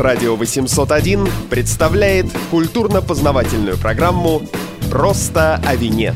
Радио 801 представляет культурно-познавательную программу «Просто о вине».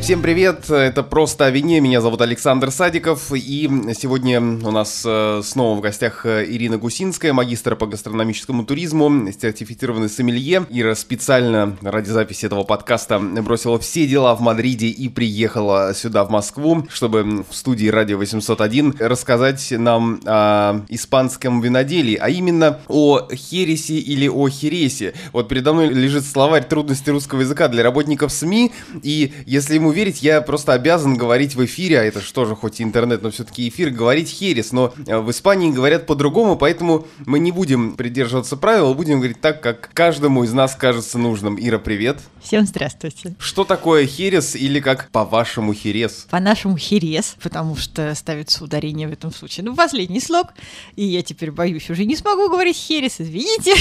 Всем привет, это «Просто о вине», меня зовут Александр Садиков, и сегодня у нас э, снова в гостях э, Ирина Гусинская, магистр по гастрономическому туризму, сертифицированный сомелье. Ира специально ради записи этого подкаста бросила все дела в Мадриде и приехала сюда, в Москву, чтобы в студии «Радио 801» рассказать нам о испанском виноделии, а именно о хересе или о хересе. Вот передо мной лежит словарь трудностей русского языка для работников СМИ, и если ему верить, я просто обязан говорить в эфире, а это что же хоть и интернет, но все-таки эфир, говорить херес. Но э, в Испании говорят по-другому, поэтому мы не будем придерживаться правил, будем говорить так, как каждому из нас кажется нужным. Ира, привет. Всем здравствуйте. Что такое херес или как по-вашему херес? По-нашему херес, потому что ставится ударение в этом случае. Ну, последний слог, и я теперь боюсь, уже не смогу говорить херес, извините,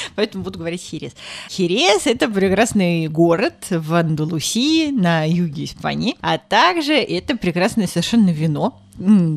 поэтому буду говорить херес. Херес — это прекрасный город в Андалусии на юге Испании, а также это прекрасное совершенно вино,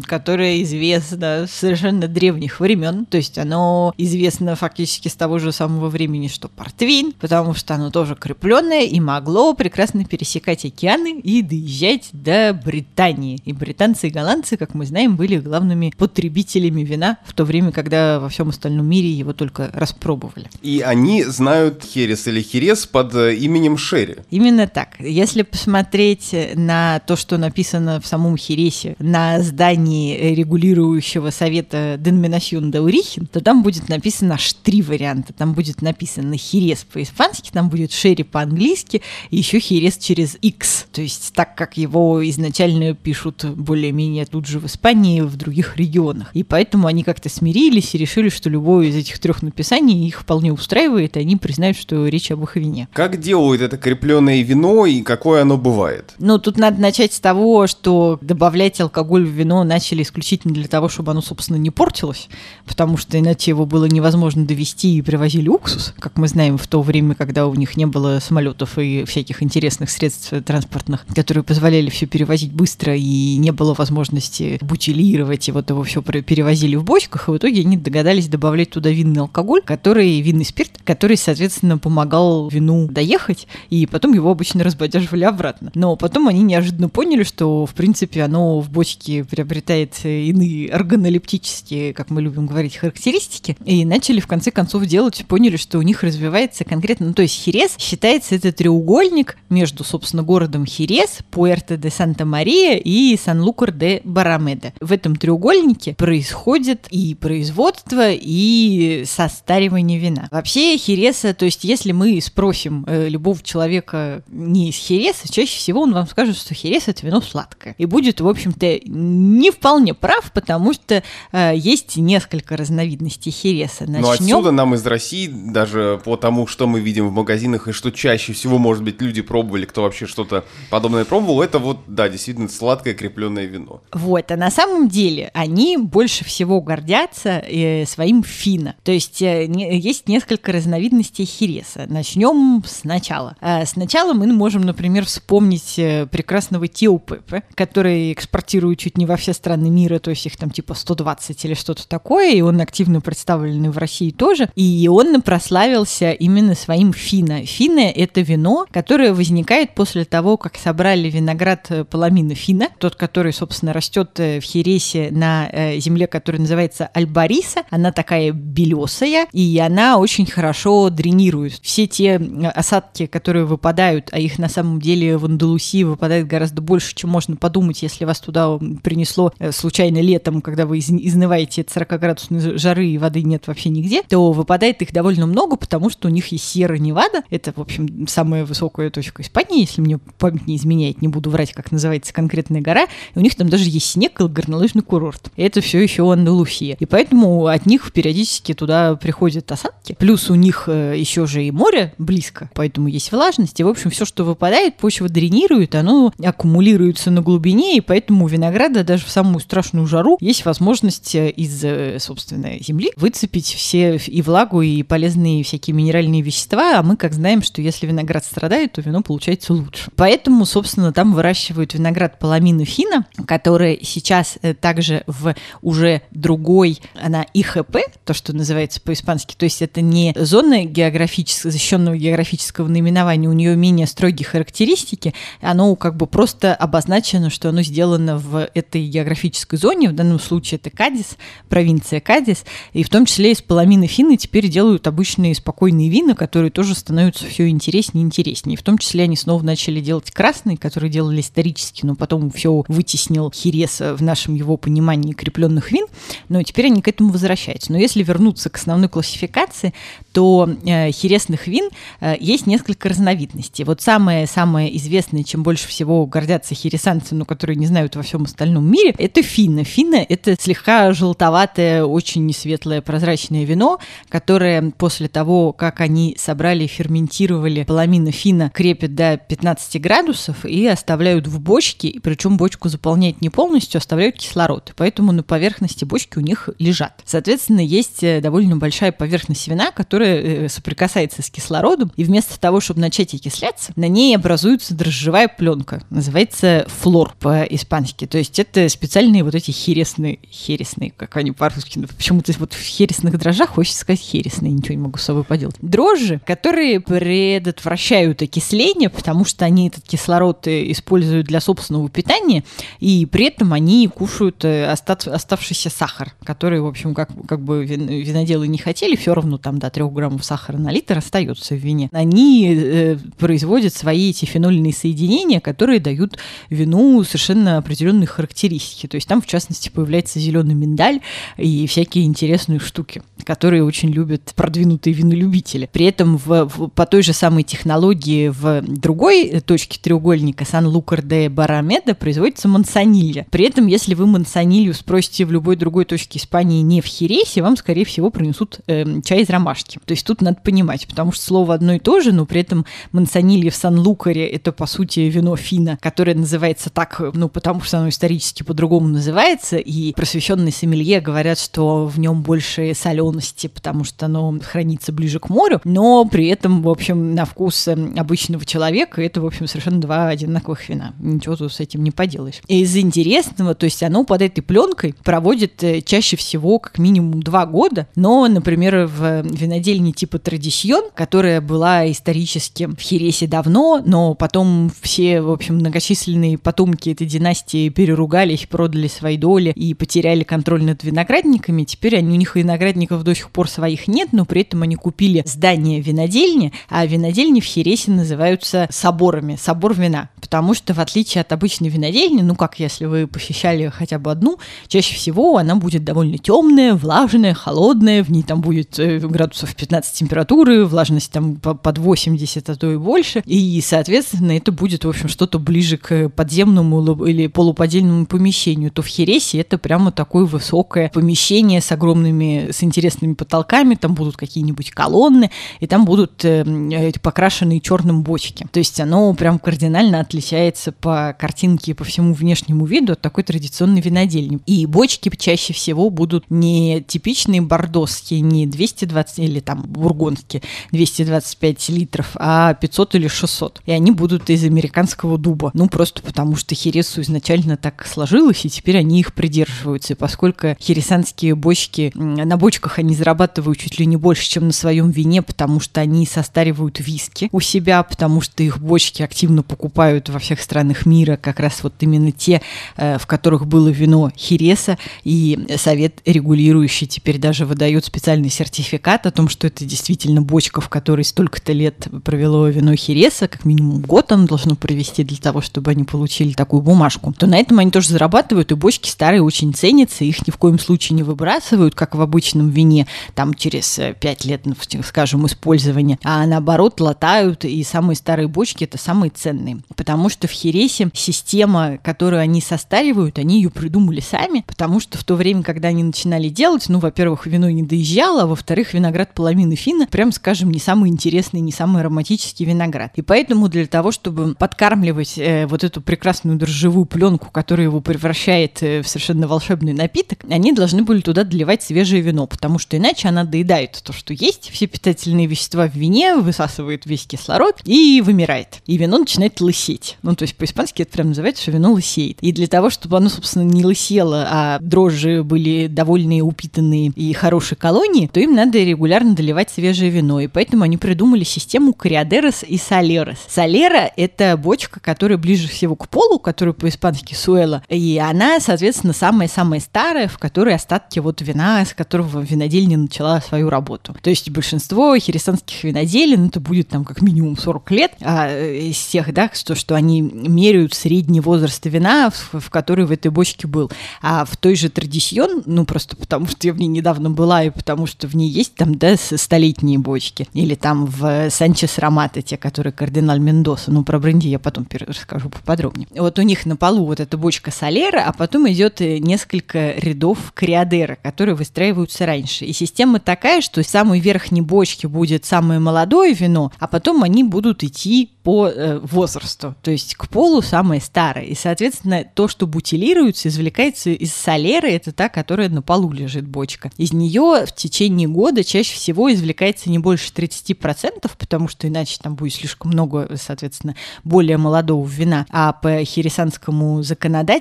которое известно с совершенно древних времен, то есть оно известно фактически с того же самого времени, что портвин, потому что оно тоже крепленное и могло прекрасно пересекать океаны и доезжать до Британии. И британцы и голландцы, как мы знаем, были главными потребителями вина в то время, когда во всем остальном мире его только распробовали. И они знают херес или херес под э, именем Шерри. Именно так. Если посмотреть на то, что написано в самом хересе, на здании регулирующего совета Деноминасьон Даурихин, то там будет написано аж три варианта. Там будет написано Херес по-испански, там будет Шерри по-английски, и еще Херес через X. То есть так, как его изначально пишут более-менее тут же в Испании и в других регионах. И поэтому они как-то смирились и решили, что любое из этих трех написаний их вполне устраивает, и они признают, что речь об их вине. Как делают это крепленное вино и какое оно бывает? Ну, тут надо начать с того, что добавлять алкоголь в вино начали исключительно для того, чтобы оно, собственно, не портилось, потому что иначе его было невозможно довести и привозили уксус, как мы знаем, в то время, когда у них не было самолетов и всяких интересных средств транспортных, которые позволяли все перевозить быстро и не было возможности бутилировать, и вот его все перевозили в бочках, и в итоге они догадались добавлять туда винный алкоголь, который, винный спирт, который, соответственно, помогал вину доехать, и потом его обычно разбодяживали обратно. Но потом они неожиданно поняли, что, в принципе, оно в бочке приобретает иные органолептические, как мы любим говорить, характеристики, и начали в конце концов делать, поняли, что у них развивается конкретно, ну, то есть Херес считается это треугольник между, собственно, городом Херес, Пуэрто де Санта-Мария и Сан-Лукар де Барамеда. В этом треугольнике происходит и производство, и состаривание вина. Вообще Хереса, то есть если мы спросим э, любого человека не из Хереса, чаще всего он вам скажет, что Херес это вино сладкое. И будет, в общем-то, не вполне прав, потому что э, есть несколько разновидностей хереса. Начнем... Но отсюда нам из России, даже по тому, что мы видим в магазинах и что чаще всего, может быть, люди пробовали, кто вообще что-то подобное пробовал, это вот, да, действительно сладкое крепленное вино. Вот, а на самом деле они больше всего гордятся э, своим фино. То есть э, не, есть несколько разновидностей хереса. Начнем сначала. Э, сначала мы можем, например, вспомнить э, прекрасного Теопепе, который экспортирует чуть не во все страны мира, то есть их там типа 120 или что-то такое, и он активно представлен в России тоже. И он прославился именно своим фино. Фино — это вино, которое возникает после того, как собрали виноград э, Паламина фина, тот, который, собственно, растет э, в Хересе на э, земле, которая называется Альбариса. Она такая белесая, и она очень хорошо дренирует. Все те осадки, которые выпадают, а их на самом деле в Андалусии выпадает гораздо больше, чем можно подумать, если вас туда принесло э, случайно летом, когда вы изнываете от 40-градусной жары и воды нет вообще нигде, то выпадает их довольно много, потому что у них есть Сьерра Невада. Это, в общем, самая высокая точка Испании, если мне память не изменяет, не буду врать, как называется конкретная гора. И у них там даже есть снег и горнолыжный курорт. И это все еще Андалусия. И поэтому от них периодически туда приходят осадки. Плюс у них э, еще же и море близко, поэтому есть влажность. И, в общем, все, что выпадает, почва дренирует, оно аккумулируется на глубине, и поэтому винограда даже в самую страшную жару есть возможность э, из, э, собственно, земли выцепить все и влагу, и полезные всякие минеральные вещества, а мы как знаем, что если виноград страдает, то вино получается лучше. Поэтому, собственно, там выращивают виноград Паламину фина, который сейчас э, также в уже другой, она ИХП, то, что называется по-испански, то есть это не зона географического, защищенного географического наименования, у нее менее строгие характеристики, оно как бы просто обозначено, что оно сделано в этой географической зоне, в данном случае это Кадис, провинция Кадис, и в том числе из Паламины финны теперь делают обычные спокойные вина, которые тоже становятся все интереснее и интереснее. В том числе они снова начали делать красные, которые делали исторически, но потом все вытеснил Хирес в нашем его понимании крепленных вин, но теперь они к этому возвращаются. Но если вернуться к основной классификации, то э, хересных вин э, есть несколько разновидностей. Вот самое-самое известное, чем больше всего гордятся хересанцы, но которые не знают во всем остальном мире, это финна. Финна — это слегка желтоватое, очень светлое прозрачное вино, которое после того, как они собрали, ферментировали половину фина, крепят до 15 градусов и оставляют в бочке, и причем бочку заполняют не полностью, оставляют кислород. Поэтому на поверхности бочки у них лежат. Соответственно, есть э, довольно большая поверхность вина, которая э, соприкасается с кислородом, и вместо того, чтобы начать окисляться, на ней образуется дрожжевая пленка. Называется флор по-испански. То есть это специальные вот эти хересные, хересные, как они по-русски, ну, почему-то вот в хересных дрожжах хочется сказать хересные, ничего не могу с собой поделать. Дрожжи, которые предотвращают окисление, потому что они этот кислород э, используют для собственного питания, и при этом они кушают остав, оставшийся сахар, который, в общем, как, как бы виноделы не хотели, все равно там до 3 граммов сахара на литр остается в вине. Они э, производят свои эти фенольные соединения, которые дают вину совершенно определенные характеристики. То есть там, в частности, появляется зеленый миндаль и всякие интересные штуки, которые очень любят продвинутые винолюбители. При этом в, в, по той же самой технологии в другой точке треугольника Сан-Лукар де Барамеда производится мансанилья. При этом, если вы мансанилью спросите в любой другой точке Испании не в Хересе, вам, скорее всего, принесут э, чай из ромашки. То есть тут надо понимать, потому что слово одно и то же, но при этом мансанилья в Сан-Лукаре – это, по сути, вино фина, которое называется так, ну, потому что оно исторически по-другому называется, и просвещенные сомелье говорят, что в нем больше солености, потому что оно хранится ближе к морю, но при этом, в общем, на вкус эм, обычного человека это, в общем, совершенно два одинаковых вина. Ничего тут с этим не поделаешь. И из интересного, то есть оно под этой пленкой проводит э, чаще всего как минимум два года, но, например, в винодельне типа Традисьон, которая была исторически в Хересе давно, но потом все, в общем, многочисленные потомки этой династии переругались, продали свои доли и потеряли контроль над виноградниками. Теперь они, у них виноградников до сих пор своих нет, но при этом они купили здание винодельни, а винодельни в Хересе называются соборами, собор вина. Потому что, в отличие от обычной винодельни, ну как если вы посещали хотя бы одну, чаще всего она будет довольно темная, влажная, холодная, в ней там будет э, градусов 15 температуры, влажность там под 80, а то и больше. И, соответственно, это будет, в общем, что-то ближе к подземному или полуподземному помещению. То в Хересе это прямо такое высокое помещение с огромными, с интересными потолками, там будут какие-нибудь колонны, и там будут э, покрашенные черным бочки. То есть оно прям кардинально отличается по картинке и по всему внешнему виду от такой традиционной винодельни. И бочки чаще всего будут не типичные бордосские, не 220 или там бургундские 225 литров, а 500 или 600. И они будут из американского дуба. Ну, просто потому что Хересу изначально так сложилось, и теперь они их придерживаются. Поскольку хересанские бочки, на бочках они зарабатывают чуть ли не больше, чем на своем вине, потому что они состаривают виски у себя, потому что их бочки активно покупают во всех странах мира, как раз вот именно те, э, в которых было вино Хереса, и совет регулирующий теперь даже выдает специальный сертификат о том, что это действительно бочка, в которой столько-то лет провело вино Хереса, как минимум год оно должно провести для того, чтобы они получили такую бумажку, то на этом они тоже зарабатывают, и бочки старые очень ценятся, их ни в коем случае не выбрасывают, как в обычном вине, там через 5 лет, ну, скажем, использования, а наоборот латают, и самые старые бочки это самые ценные, потому что в Хересе система, которую они состаривают, они ее придумали сами, потому что в то время, когда они начинали делать, ну, во-первых, вино не доезжало, а во-вторых, виноград половины фина, прям скажем, не самый интересный, не самый ароматический виноград. И поэтому для того, чтобы подкармливать э, вот эту прекрасную дрожжевую пленку, которая его превращает э, в совершенно волшебный напиток, они должны были туда доливать свежее вино, потому что иначе она доедает то, что есть, все питательные вещества в вине, высасывает весь кислород и вымирает. И вино начинает лысеть. Ну, то есть по-испански это прям называется, что вино лысеет. И для того, чтобы оно, собственно, не лысело, а дрожжи были довольные, упитанные и хорошие колонии, то им надо регулярно доливать свежее вино. И поэтому они придумали систему Криадерос и Солерос. Солера — это бочка, которая ближе всего к полу, которая по-испански суэла. И она, соответственно, самая-самая старая, в которой остатки вот вина, с которого винодельня начала свою работу. То есть большинство хересанских виноделин, ну, это будет там как минимум 40 лет, а э, из тех, да, что, что они меряют средний возраст вина, в, в который в этой бочке был. А в той же традицион, ну, просто потому что я в ней недавно была, и потому что в ней есть там, да, столетние бочки. Или там в Санчес Ромата, те, которые кардинал Мендоса. Ну, про бренди я потом расскажу поподробнее. Вот у них на полу вот эта бочка Солера, а потом идет э, несколько рядов Криадера, которые выстраиваются раньше. И система такая, что из самой верхней бочки будет самое молодое вино, а потом они будут идти по э, возрасту, то есть к полу самое старое. И, соответственно, то, что бутилируется, извлекается из солеры, это та, которая на полу лежит бочка. Из нее в течение года чаще всего извлекается не больше 30%, потому что иначе там будет слишком много, соответственно, более молодого вина. А по хересанскому законодательству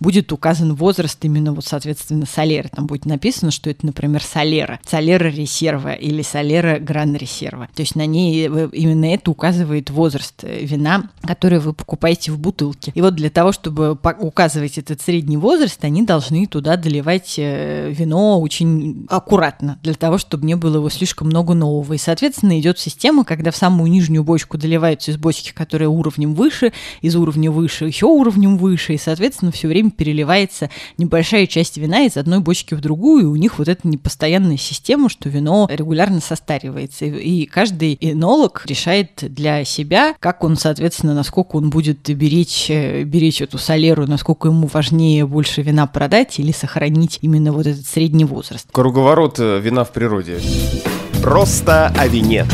будет указан возраст именно вот, соответственно, солеры. Там будет написано, что это, например, солера, солера резерва или солера гран резерва. То есть на ней э, именно это указывает возраст э, вина, который вы покупаете в бутылке. И вот для того, чтобы указывать этот средний возраст, они должны туда доливать э, вино очень аккуратно, для того, чтобы не было его слишком много нового. И, соответственно, идет система, когда в самую нижнюю бочку доливаются из бочки, которая уровнем выше, из уровня выше еще уровнем выше, и, соответственно, все время переливается небольшая часть вина из одной бочки в другую, и у них вот эта непостоянная система, что вино регулярно состаривается. И каждый энолог решает для себя как он, соответственно, насколько он будет беречь, э, беречь эту солеру, насколько ему важнее больше вина продать или сохранить именно вот этот средний возраст. Круговорот э, вина в природе. Просто о вине.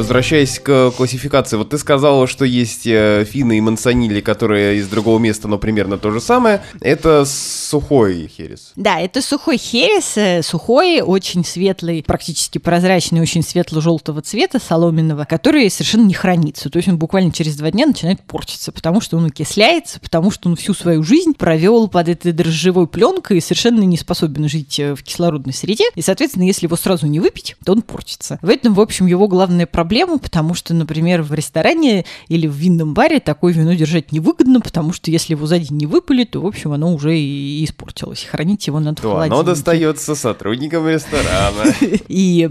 Возвращаясь к классификации, вот ты сказала, что есть э, финны и мансонили, которые из другого места, но примерно то же самое. Это сухой херес. Да, это сухой херес, э, сухой, очень светлый, практически прозрачный, очень светло-желтого цвета, соломенного, который совершенно не хранится. То есть он буквально через два дня начинает портиться, потому что он окисляется, потому что он всю свою жизнь провел под этой дрожжевой пленкой и совершенно не способен жить э, в кислородной среде. И, соответственно, если его сразу не выпить, то он портится. В этом, в общем, его главная проблема проблему, потому что, например, в ресторане или в винном баре такое вино держать невыгодно, потому что если его сзади не выпали, то, в общем, оно уже и испортилось. Хранить его надо то в холодильнике. оно достается сотрудникам ресторана. И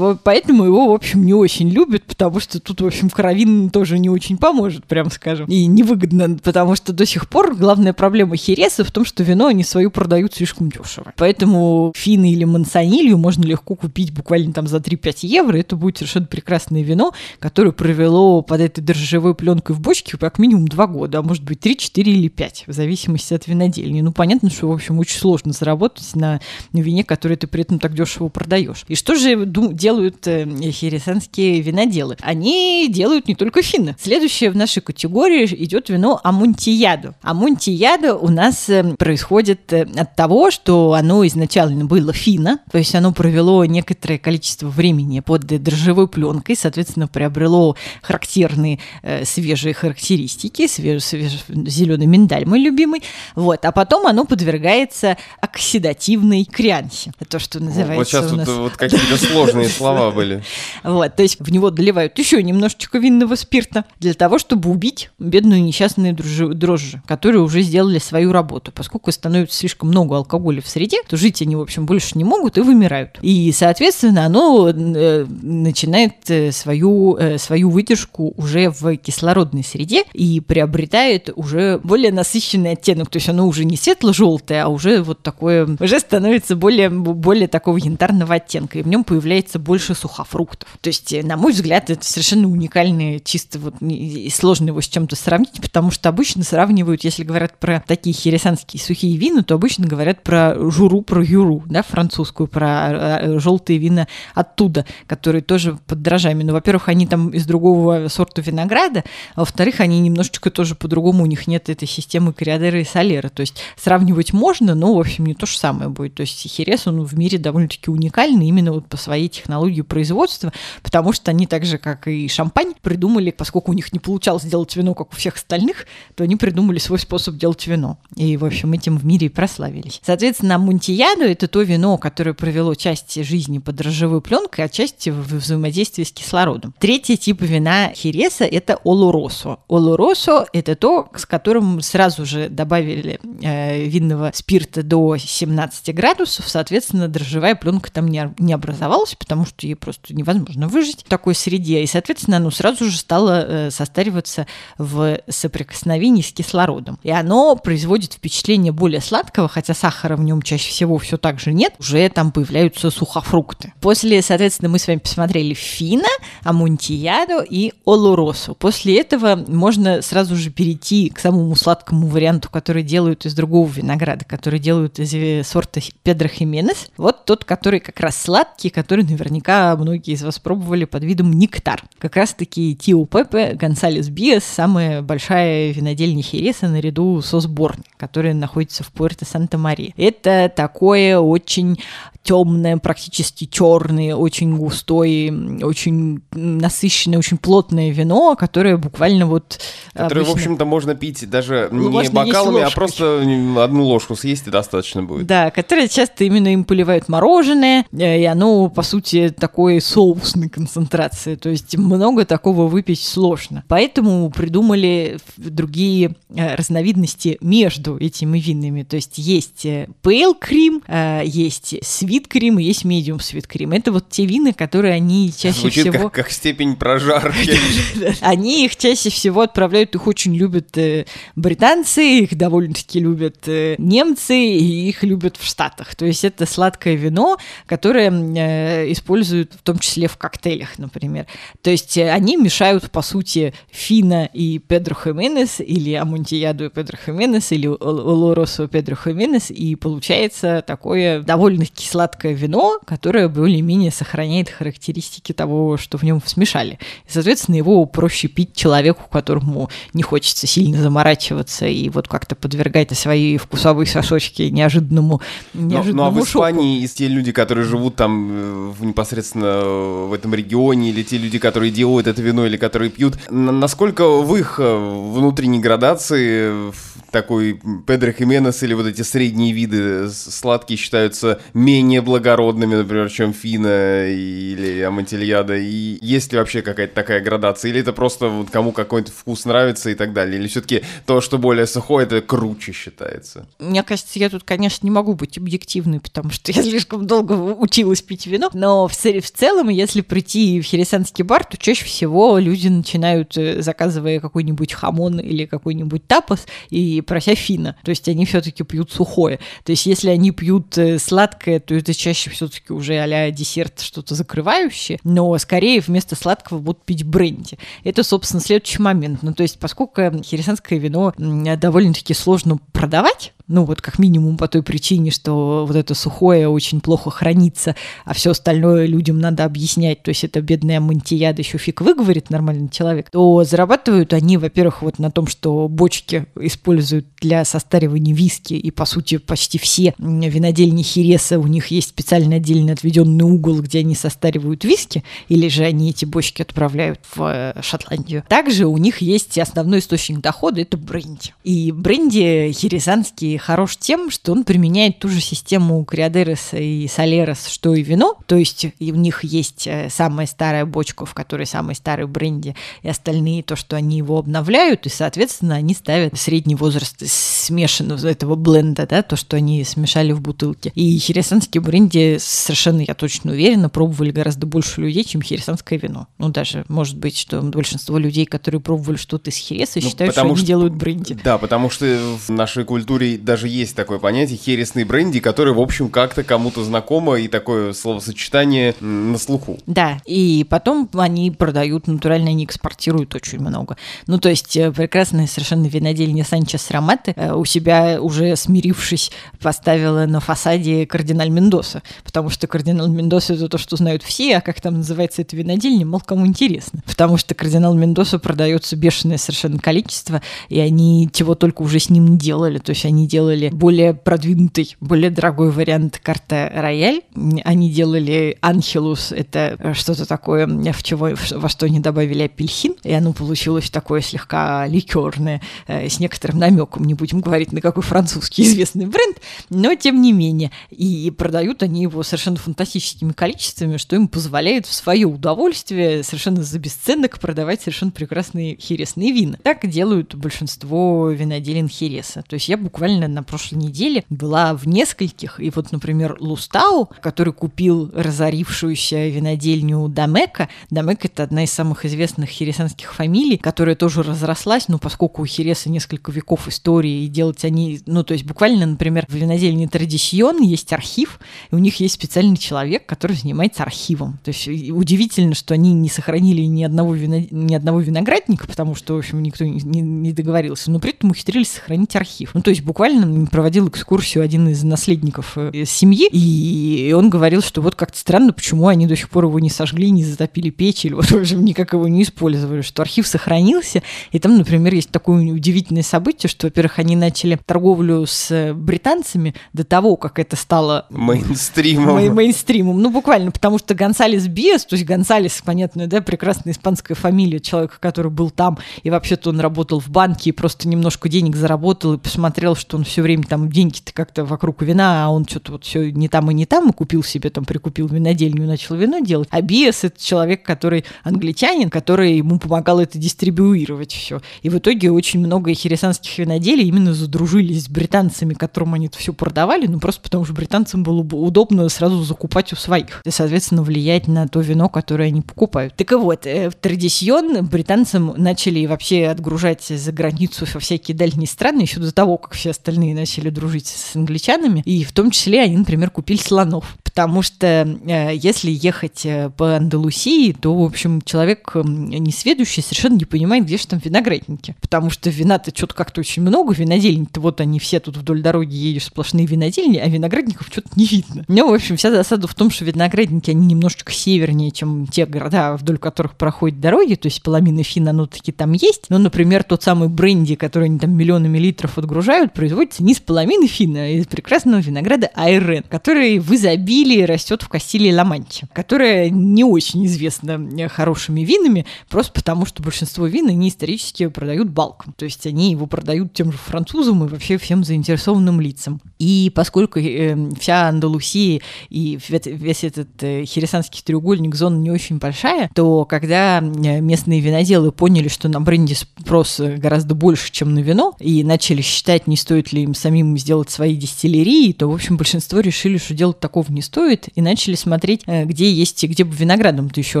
поэтому его, в общем, не очень любят, потому что тут, в общем, кровин тоже не очень поможет, прям скажем. И невыгодно, потому что до сих пор главная проблема Хереса в том, что вино они свою продают слишком дешево. Поэтому фины или мансонилью можно легко купить буквально там за 3-5 евро, это будет совершенно прекрасное вино вино, которое провело под этой дрожжевой пленкой в бочке как минимум два года, а может быть три, четыре или пять, в зависимости от винодельни. Ну, понятно, что, в общем, очень сложно заработать на вине, которое ты при этом так дешево продаешь. И что же делают э, хересанские виноделы? Они делают не только финны. Следующее в нашей категории идет вино Амунтиядо. Амунтиядо у нас э, происходит э, от того, что оно изначально было финно, то есть оно провело некоторое количество времени под дрожжевой пленкой, соответственно, соответственно, приобрело характерные э, свежие характеристики, свежий, свежий зеленый миндаль мой любимый, вот, а потом оно подвергается оксидативной криансе, то, что называется Вот сейчас у нас... тут вот какие-то сложные слова были. Вот, то есть в него доливают еще немножечко винного спирта для того, чтобы убить бедную несчастные дрожжи, которые уже сделали свою работу. Поскольку становится слишком много алкоголя в среде, то жить они, в общем, больше не могут и вымирают. И, соответственно, оно э, начинает э, свою, э, свою выдержку уже в кислородной среде и приобретает уже более насыщенный оттенок. То есть оно уже не светло-желтое, а уже вот такое, уже становится более, более такого янтарного оттенка. И в нем появляется больше сухофруктов. То есть, э, на мой взгляд, это совершенно уникальное, чисто вот и сложно его с чем-то сравнить, потому что обычно сравнивают, если говорят про такие хересанские сухие вина, то обычно говорят про журу, про юру, да, французскую, про э, желтые вина оттуда, которые тоже под дрожжами. Но во-первых, они там из другого сорта винограда, а во-вторых, они немножечко тоже по-другому, у них нет этой системы кориадера и солера. То есть сравнивать можно, но, в общем, не то же самое будет. То есть Херес, он в мире довольно-таки уникальный именно вот по своей технологии производства, потому что они так же, как и шампань, придумали, поскольку у них не получалось делать вино, как у всех остальных, то они придумали свой способ делать вино. И, в общем, этим в мире и прославились. Соответственно, Мунтияду – это то вино, которое провело часть жизни под дрожжевой пленкой, а часть в взаимодействии с кислородом. Третий тип вина Хереса – это Олуросо. Олуросо – это то, с которым сразу же добавили э, винного спирта до 17 градусов, соответственно, дрожжевая пленка там не, не образовалась, потому что ей просто невозможно выжить в такой среде, и, соответственно, оно сразу же стало э, состариваться в соприкосновении с кислородом. И оно производит впечатление более сладкого, хотя сахара в нем чаще всего все так же нет, уже там появляются сухофрукты. После, соответственно, мы с вами посмотрели Фина, Амунтияду и Олуросу. После этого можно сразу же перейти к самому сладкому варианту, который делают из другого винограда, который делают из э, сорта Педро Хименес. Вот тот, который как раз сладкий, который наверняка многие из вас пробовали под видом нектар. Как раз-таки Тио Пепе Гонсалес Биас, самая большая винодельня Хереса наряду со сборной, которая находится в Пуэрто Санта-Мария. Это такое очень темное, практически черное, очень густое, очень насыщенное, очень плотное вино, которое буквально вот... Которое, обычно... в общем-то, можно пить даже ну, не бокалами, а просто одну ложку съесть и достаточно будет. Да, которое часто именно им поливают мороженое, э, и оно, по сути, такой соусной концентрации, то есть много такого выпить сложно. Поэтому придумали другие э, разновидности между этими винами, то есть есть э, pale cream, есть sweet cream и есть medium sweet cream. Это вот те вины, которые они чаще Звучит всего... Как, как степень прожарки. Они их чаще всего отправляют, их очень любят э, британцы, их довольно-таки любят э, немцы, и их любят в Штатах. То есть это сладкое вино, которое э, используют в том числе в коктейлях, например. То есть они мешают, по сути, Фина и Педро Хименес, или Амунтияду и Педро Хименес, или Олоросо и Педро Хименес, и получается такое довольно кислое сладкое вино, которое более-менее сохраняет характеристики того, что в нем смешали. И, соответственно, его проще пить человеку, которому не хочется сильно заморачиваться и вот как-то подвергать свои вкусовые сосочки неожиданному, неожиданному Ну, ну а в шоку. Испании из те люди, которые живут там э, в, непосредственно в этом регионе, или те люди, которые делают это вино, или которые пьют, насколько в их э, внутренней градации такой Педро Хименес или вот эти средние виды сладкие считаются менее благородными, например, чем Фина или Амантильяда? И есть ли вообще какая-то такая градация? Или это просто вот кому какой-то вкус нравится и так далее? Или все-таки то, что более сухое, это круче считается? Мне кажется, я тут, конечно, не могу быть объективной, потому что я слишком долго училась пить вино, но в, в целом, если прийти в хересанский бар, то чаще всего люди начинают, э, заказывая какой-нибудь хамон или какой-нибудь тапос, и прося фина. То есть они все-таки пьют сухое. То есть если они пьют э, сладкое, то это чаще все-таки уже а десерт, что-то закрывающее, но скорее вместо сладкого будут пить бренди. Это, собственно, следующий момент. Ну, то есть, поскольку хересанское вино довольно-таки сложно продавать, ну, вот как минимум по той причине, что вот это сухое очень плохо хранится, а все остальное людям надо объяснять, то есть это бедная мантияда еще фиг выговорит нормальный человек, то зарабатывают они, во-первых, вот на том, что бочки используют для состаривания виски, и, по сути, почти все винодельни Хереса, у них есть специально отдельно отведенный угол, где они состаривают виски, или же они эти бочки отправляют в э, Шотландию. Также у них есть основной источник дохода, это бренди. И бренди хересанские хорош тем, что он применяет ту же систему Криадереса и Солерос, что и вино. То есть у них есть э, самая старая бочка, в которой самый старый бренди, и остальные то, что они его обновляют, и, соответственно, они ставят средний возраст смешанного этого бленда, да, то, что они смешали в бутылке. И хересанские бренди, совершенно, я точно уверена, пробовали гораздо больше людей, чем хересанское вино. Ну, даже, может быть, что большинство людей, которые пробовали что-то из хереса, ну, считают, что они что... делают бренди. Да, потому что в нашей культуре даже есть такое понятие хересный бренди, которое, в общем, как-то кому-то знакомо и такое словосочетание на слуху. Да, и потом они продают натурально, они экспортируют очень много. Ну, то есть э, прекрасная совершенно винодельня Санчес Роматы э, у себя уже смирившись поставила на фасаде кардиналь Мендоса, потому что кардинал Мендоса это то, что знают все, а как там называется эта винодельня, мол, кому интересно. Потому что кардинал Мендоса продается бешеное совершенно количество, и они чего только уже с ним не делали. То есть они делали более продвинутый, более дорогой вариант карта Рояль. Они делали Анхелус, это что-то такое, в чего, во что они добавили апельсин, и оно получилось такое слегка ликерное, э, с некоторым намеком, не будем говорить, на какой французский известный бренд, но тем не менее. И продают они его совершенно фантастическими количествами, что им позволяет в свое удовольствие совершенно за бесценок продавать совершенно прекрасные хересные вина. Так делают большинство виноделин Хереса. То есть я буквально на прошлой неделе была в нескольких, и вот, например, Лустау, который купил разорившуюся винодельню Дамека. Дамек — это одна из самых известных хересанских фамилий, которая тоже разрослась, но поскольку у Хереса несколько веков истории, и делать они, ну, то есть буквально, например, в винодельне Традисион есть архив, и у них есть специальный человек, который занимается архивом. То есть удивительно, что они не сохранили ни одного, вино... ни одного виноградника, потому что, в общем, никто не, не договорился, но при этом ухитрились сохранить архив. Ну, то есть буквально проводил экскурсию один из наследников э, семьи, и он говорил, что вот как-то странно, почему они до сих пор его не сожгли, не затопили печь, или вот, в общем, никак его не использовали, что архив сохранился, и там, например, есть такое удивительное событие, что, во-первых, они начали торговлю с британцами до того, как это стало мейнстримом. Мей мейнстримом. Ну, буквально, потому что Гонсалес Биас, то есть Гонсалес, понятно, да, прекрасная испанская фамилия человека, который был там, и вообще-то он работал в банке и просто немножко денег заработал и посмотрел, что он все время там деньги-то как-то вокруг вина, а он что-то вот все не там и не там, и купил себе там, прикупил винодельню, начал вино делать. А Биас это человек, который англичанин, который ему помогал это дистрибуировать все. И в итоге очень много хересанских виноделий именно задружились с британцами, которым они это все продавали, ну просто потому что британцам было бы удобно сразу закупать у своих. И, соответственно, влиять на то вино, которое они покупают. Так и вот, э, в традицион британцам начали вообще отгружать за границу во всякие дальние страны еще до того, как все остальные начали дружить с англичанами. И в том числе они, например, купили слонов. Потому что э, если ехать э, по Андалусии, то, в общем, человек несведущий совершенно не понимает, где же там виноградники. Потому что вина-то что-то как-то очень много, винодельни-то вот они все тут вдоль дороги едешь, сплошные винодельни, а виноградников что-то не видно. Ну, в общем, вся засада в том, что виноградники, они немножечко севернее, чем те города, вдоль которых проходят дороги, то есть половина фин, оно таки там есть. Но, например, тот самый бренди, который они там миллионами литров отгружают, производится не с половины фина, а из прекрасного винограда Айрен, который в изобилии растет в Кастилии Ла-Манче, которая не очень известна э, хорошими винами, просто потому что большинство вин они исторически продают балком. То есть они его продают тем же французам и вообще всем заинтересованным лицам. И поскольку э, вся Андалусия и весь этот э, хересанский треугольник зона не очень большая, то когда э, местные виноделы поняли, что на бренде спрос гораздо больше, чем на вино, и начали считать, не стоит ли им самим сделать свои дистиллерии, то, в общем, большинство решили, что делать такого не стоит, и начали смотреть, э, где есть, где бы виноградом-то еще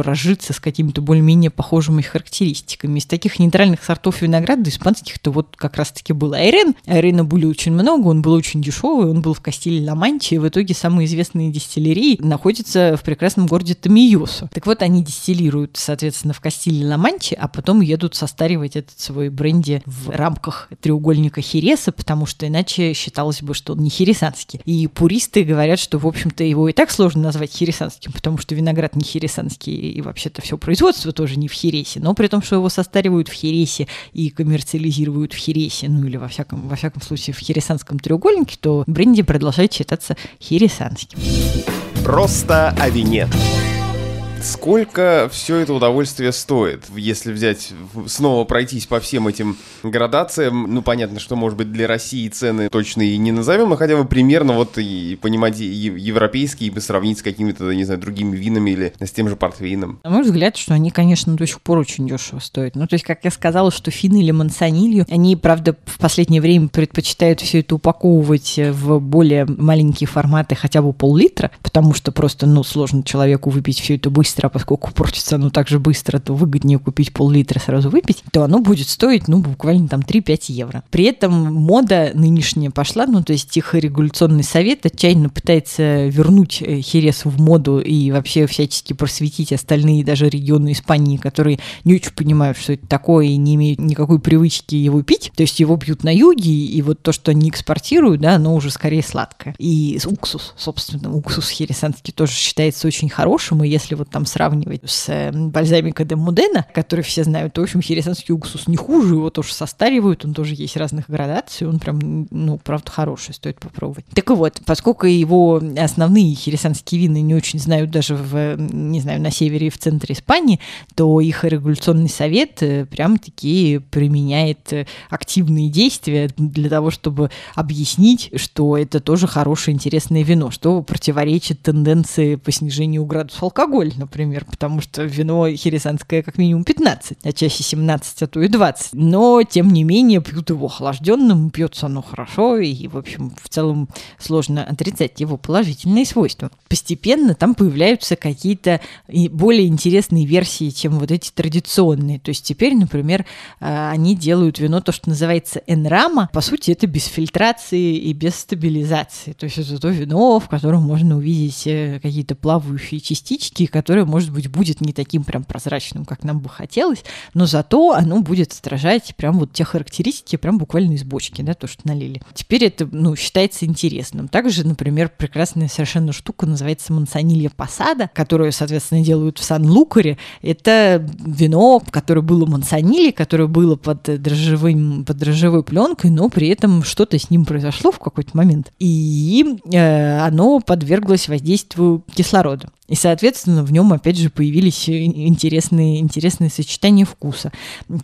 разжиться с какими-то более-менее похожими характеристиками. Из таких нейтральных сортов винограда испанских, то вот как раз-таки был Айрен. Айрена были очень много, он был очень дешевый, он был в Кастиле Ла-Манче, и в итоге самые известные дистиллерии находятся в прекрасном городе Томиосо. Так вот, они дистиллируют, соответственно, в Кастиле Ла-Манче, а потом едут состаривать этот свой бренди в рамках треугольника Хереса, потому что иначе считалось бы, что он не хересанский. И пуристы говорят, что, в общем-то, его и так сложно назвать хересанским, потому что виноград не хересанский, и вообще-то все производство тоже не в Хересе, но при том, что его состаривают в Хересе и коммерциализируют в Хересе, ну или во всяком, во всяком случае в хересанском треугольнике, то бренди продолжает считаться хересанским. Просто о вине. Сколько все это удовольствие стоит, если взять, снова пройтись по всем этим градациям? Ну, понятно, что, может быть, для России цены точно и не назовем, но хотя бы примерно вот и понимать европейские, и сравнить с какими-то, не знаю, другими винами или с тем же портвейном. На мой взгляд, что они, конечно, до сих пор очень дешево стоят. Ну, то есть, как я сказала, что финны или мансонилью, они, правда, в последнее время предпочитают все это упаковывать в более маленькие форматы, хотя бы пол-литра, потому что просто, ну, сложно человеку выпить все это быстро быстро, а поскольку портится оно так же быстро, то выгоднее купить пол-литра сразу выпить, то оно будет стоить, ну, буквально там 3-5 евро. При этом мода нынешняя пошла, ну, то есть их регуляционный совет отчаянно пытается вернуть э, Херес в моду и вообще всячески просветить остальные даже регионы Испании, которые не очень понимают, что это такое и не имеют никакой привычки его пить. То есть его пьют на юге, и вот то, что они экспортируют, да, оно уже скорее сладкое. И уксус, собственно, уксус хересанский тоже считается очень хорошим, и если вот там сравнивать с э, бальзамика де Мудена, который все знают, то, в общем, хересанский уксус не хуже, его тоже состаривают, он тоже есть разных градаций, он прям, ну, правда, хороший, стоит попробовать. Так вот, поскольку его основные хересанские вины не очень знают даже в, не знаю, на севере и в центре Испании, то их регуляционный совет э, прям-таки применяет э, активные действия для того, чтобы объяснить, что это тоже хорошее, интересное вино, что противоречит тенденции по снижению градуса алкоголя, например, потому что вино хересанское как минимум 15, а чаще 17, а то и 20. Но, тем не менее, пьют его охлажденным, пьется оно хорошо, и, в общем, в целом сложно отрицать его положительные свойства. Постепенно там появляются какие-то более интересные версии, чем вот эти традиционные. То есть теперь, например, а, они делают вино, то, что называется энрама. По сути, это без фильтрации и без стабилизации. То есть это то вино, в котором можно увидеть э, какие-то плавающие частички, которое, может быть, будет не таким прям прозрачным, как нам бы хотелось, но зато оно будет отражать прям вот те характеристики, прям буквально из бочки, да, то, что налили. Теперь это, ну, считается интересным. Также, например, прекрасная совершенно штука называется мансонилья посада, которую, соответственно, делают в Сан-Лукаре. Это вино, которое было мансонили, которое было под дрожжевым, под дрожжевой пленкой, но при этом что-то с ним произошло в какой-то момент. И э, оно подверглось воздействию кислорода. И, соответственно, в нем, опять же, появились интересные, интересные сочетания вкуса.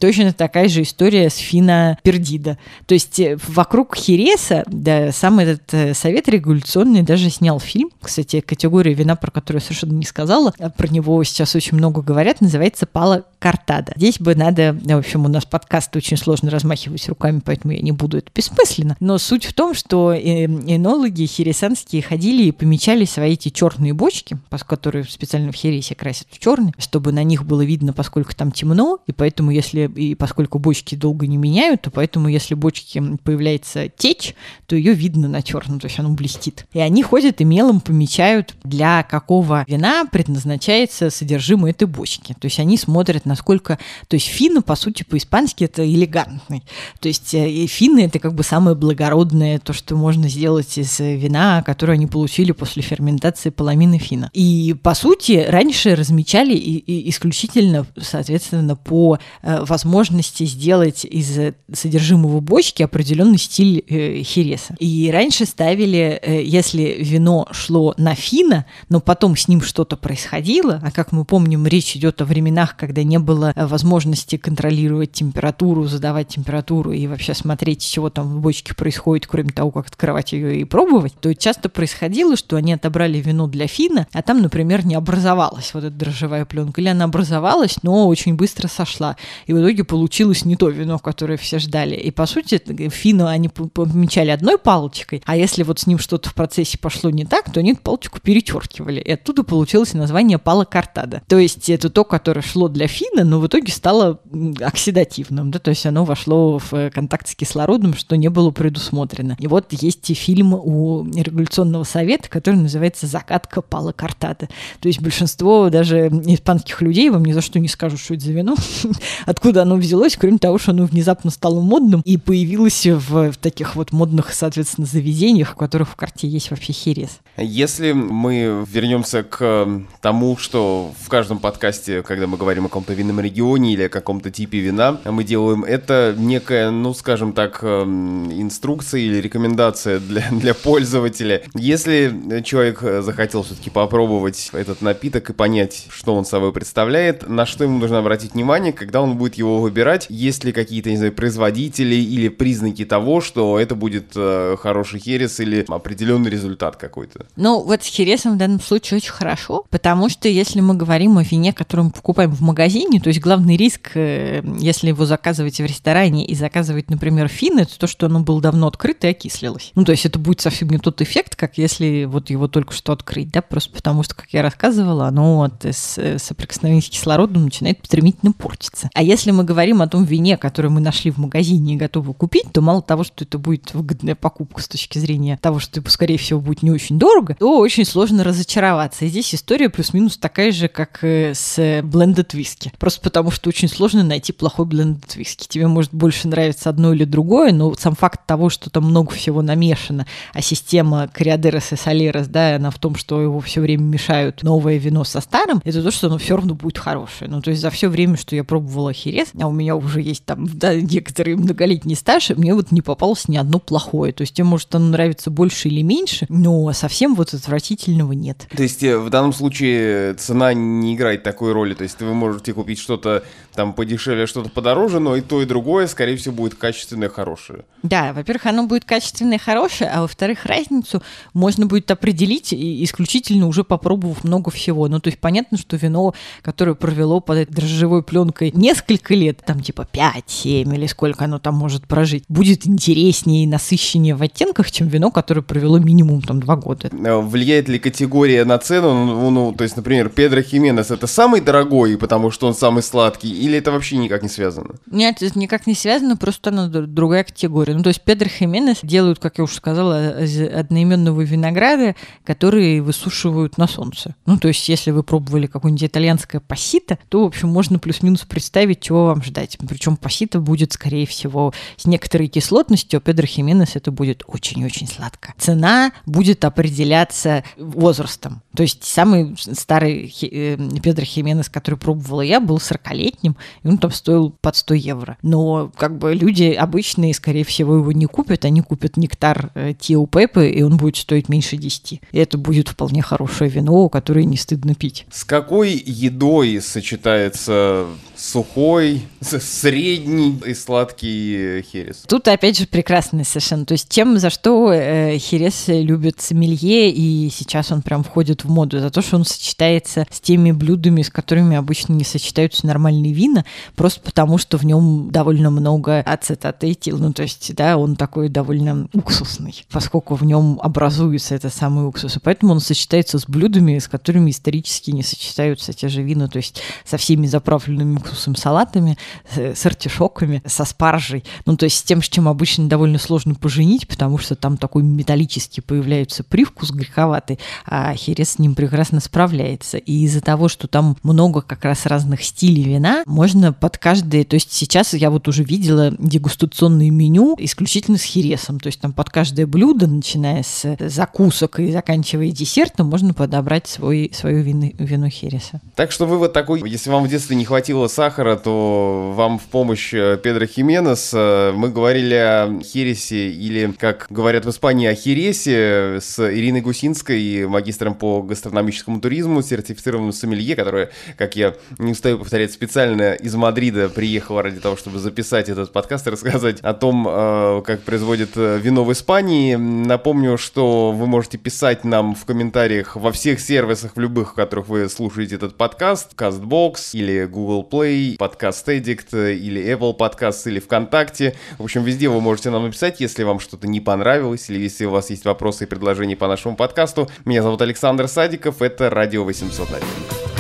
Точно такая же история с фина пердида. То есть э, вокруг Хереса, да, сам этот э, совет регуляционный даже снял фильм. Кстати, категория вина, про которую я совершенно не сказала, а про него сейчас очень много говорят, называется «Пала Картада». Здесь бы надо, в общем, у нас подкаст очень сложно размахивать руками, поэтому я не буду, это бессмысленно. Но суть в том, что э, энологи хересанские ходили и помечали свои эти черные бочки, поскольку которые специально в Хересе красят в черный, чтобы на них было видно, поскольку там темно, и поэтому если, и поскольку бочки долго не меняют, то поэтому если бочке появляется течь, то ее видно на черном, то есть оно блестит. И они ходят и мелом помечают, для какого вина предназначается содержимое этой бочки. То есть они смотрят, насколько... То есть финны, по сути, по-испански это элегантный. То есть э, финны это как бы самое благородное, то, что можно сделать из вина, которое они получили после ферментации половины фина. И и, по сути, раньше размечали и, и исключительно, соответственно, по э, возможности сделать из содержимого бочки определенный стиль э, хереса. И раньше ставили, э, если вино шло на фина, но потом с ним что-то происходило, а как мы помним, речь идет о временах, когда не было э, возможности контролировать температуру, задавать температуру и вообще смотреть, чего там в бочке происходит, кроме того, как открывать ее и пробовать, то часто происходило, что они отобрали вино для фина, а там, например, не образовалась вот эта дрожжевая пленка. Или она образовалась, но очень быстро сошла. И в итоге получилось не то вино, которое все ждали. И, по сути, финну они помечали одной палочкой, а если вот с ним что-то в процессе пошло не так, то они эту палочку перечеркивали. И оттуда получилось название пала картада. То есть это то, которое шло для фина, но в итоге стало оксидативным, да, то есть оно вошло в контакт с кислородом, что не было предусмотрено. И вот есть и фильм у регуляционного совета, который называется «Закатка пала картада» ребята. То есть большинство даже испанских людей вам ни за что не скажут, что это за вино, откуда оно взялось, кроме того, что оно внезапно стало модным и появилось в, в таких вот модных, соответственно, заведениях, в которых в карте есть вообще херес. Если мы вернемся к тому, что в каждом подкасте, когда мы говорим о каком-то винном регионе или о каком-то типе вина, мы делаем это некая, ну, скажем так, эм, инструкция или рекомендация для, для пользователя. Если человек захотел все-таки попробовать попробовать этот напиток и понять, что он собой представляет, на что ему нужно обратить внимание, когда он будет его выбирать, есть ли какие-то, не знаю, производители или признаки того, что это будет э, хороший херес или определенный результат какой-то. Ну, вот с хересом в данном случае очень хорошо, потому что если мы говорим о вине, который мы покупаем в магазине, то есть главный риск, э, если его заказываете в ресторане и заказывать, например, фин, это то, что оно было давно открыто и окислилось. Ну, то есть это будет совсем не тот эффект, как если вот его только что открыть, да, просто потому что как я рассказывала, оно от соприкосновения с кислородом начинает стремительно портиться. А если мы говорим о том вине, которое мы нашли в магазине и готовы купить, то мало того, что это будет выгодная покупка с точки зрения того, что, скорее всего, будет не очень дорого, то очень сложно разочароваться. И здесь история плюс-минус такая же, как э, с blended виски. Просто потому, что очень сложно найти плохой blended виски. Тебе может больше нравиться одно или другое, но сам факт того, что там много всего намешано, а система Кориадерос и Солерос, да, она в том, что его все время мешают новое вино со старым, это то, что оно все равно будет хорошее. Ну, то есть за все время, что я пробовала херес, а у меня уже есть там да, некоторые многолетний стаж, мне вот не попалось ни одно плохое. То есть тебе может оно нравится больше или меньше, но совсем вот отвратительного нет. То есть э, в данном случае цена не играет такой роли. То есть вы можете купить что-то там подешевле, что-то подороже, но и то, и другое, скорее всего, будет качественное, хорошее. Да, во-первых, оно будет качественное, хорошее, а во-вторых, разницу можно будет определить исключительно уже попробовав много всего. Ну, то есть понятно, что вино, которое провело под этой дрожжевой пленкой несколько лет, там типа 5-7 или сколько оно там может прожить, будет интереснее и насыщеннее в оттенках, чем вино, которое провело минимум там 2 года. А влияет ли категория на цену? Ну, ну то есть, например, Педро Хименес это самый дорогой, потому что он самый сладкий, или это вообще никак не связано? Нет, это никак не связано, просто она другая категория. Ну, то есть Педро Хименес делают, как я уже сказала, из одноименного винограда, который высушивают на солнце. Ну, то есть, если вы пробовали какое-нибудь итальянское пассито, то, в общем, можно плюс-минус представить, чего вам ждать. Причем пассито будет, скорее всего, с некоторой кислотностью, а Педро Хименес это будет очень-очень сладко. Цена будет определяться возрастом. То есть, самый старый э, Педро Хименес, который пробовала я, был 40-летним, и он там стоил под 100 евро. Но, как бы, люди обычные, скорее всего, его не купят, они купят нектар э, Тио Пепы, и он будет стоить меньше 10. И это будет вполне хорошее вино, которое не стыдно пить. С какой едой сочетается сухой, средний и сладкий херес? Тут, опять же, прекрасный совершенно. То есть тем, за что э, херес любит сомелье, и сейчас он прям входит в моду, за то, что он сочетается с теми блюдами, с которыми обычно не сочетаются нормальные вина, просто потому, что в нем довольно много ацетата этил. Ну, то есть, да, он такой довольно уксусный, поскольку в нем образуется это самый уксус. И поэтому он сочетается с блюдами, с которыми исторически не сочетаются те же вина, то есть со всеми заправленными уксусом салатами, с артишоками, со спаржей. Ну, то есть с тем, с чем обычно довольно сложно поженить, потому что там такой металлический появляется привкус греховатый, а херес с ним прекрасно справляется. И из-за того, что там много как раз разных стилей вина, можно под каждый... То есть сейчас я вот уже видела дегустационное меню исключительно с хересом. То есть там под каждое блюдо, начиная с закусок и заканчивая десертом, можно подобрать свой, свое вино, вино хереса. Так что вывод такой, если вам в детстве не хватило сахара, то вам в помощь э, Педро Хименес. Э, мы говорили о хересе, или, как говорят в Испании, о хересе с Ириной Гусинской, магистром по гастрономическому туризму, сертифицированным сомелье, которая, как я не устаю повторять, специально из Мадрида приехала ради того, чтобы записать этот подкаст и рассказать о том, э, как производят вино в Испании. Напомню, что вы можете писать нам в комментариях во всех сервисах, в любых, в которых вы слушаете этот подкаст, CastBox или Google Play, подкаст Addict или Apple Podcast или ВКонтакте. В общем, везде вы можете нам написать, если вам что-то не понравилось или если у вас есть вопросы и предложения по нашему подкасту. Меня зовут Александр Садиков, это Радио 801.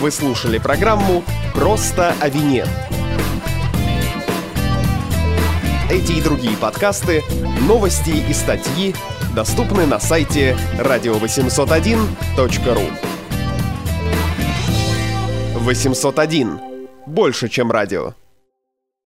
Вы слушали программу «Просто о вине». Эти и другие подкасты, новости и статьи доступны на сайте radio801.ru 801. Больше, чем радио.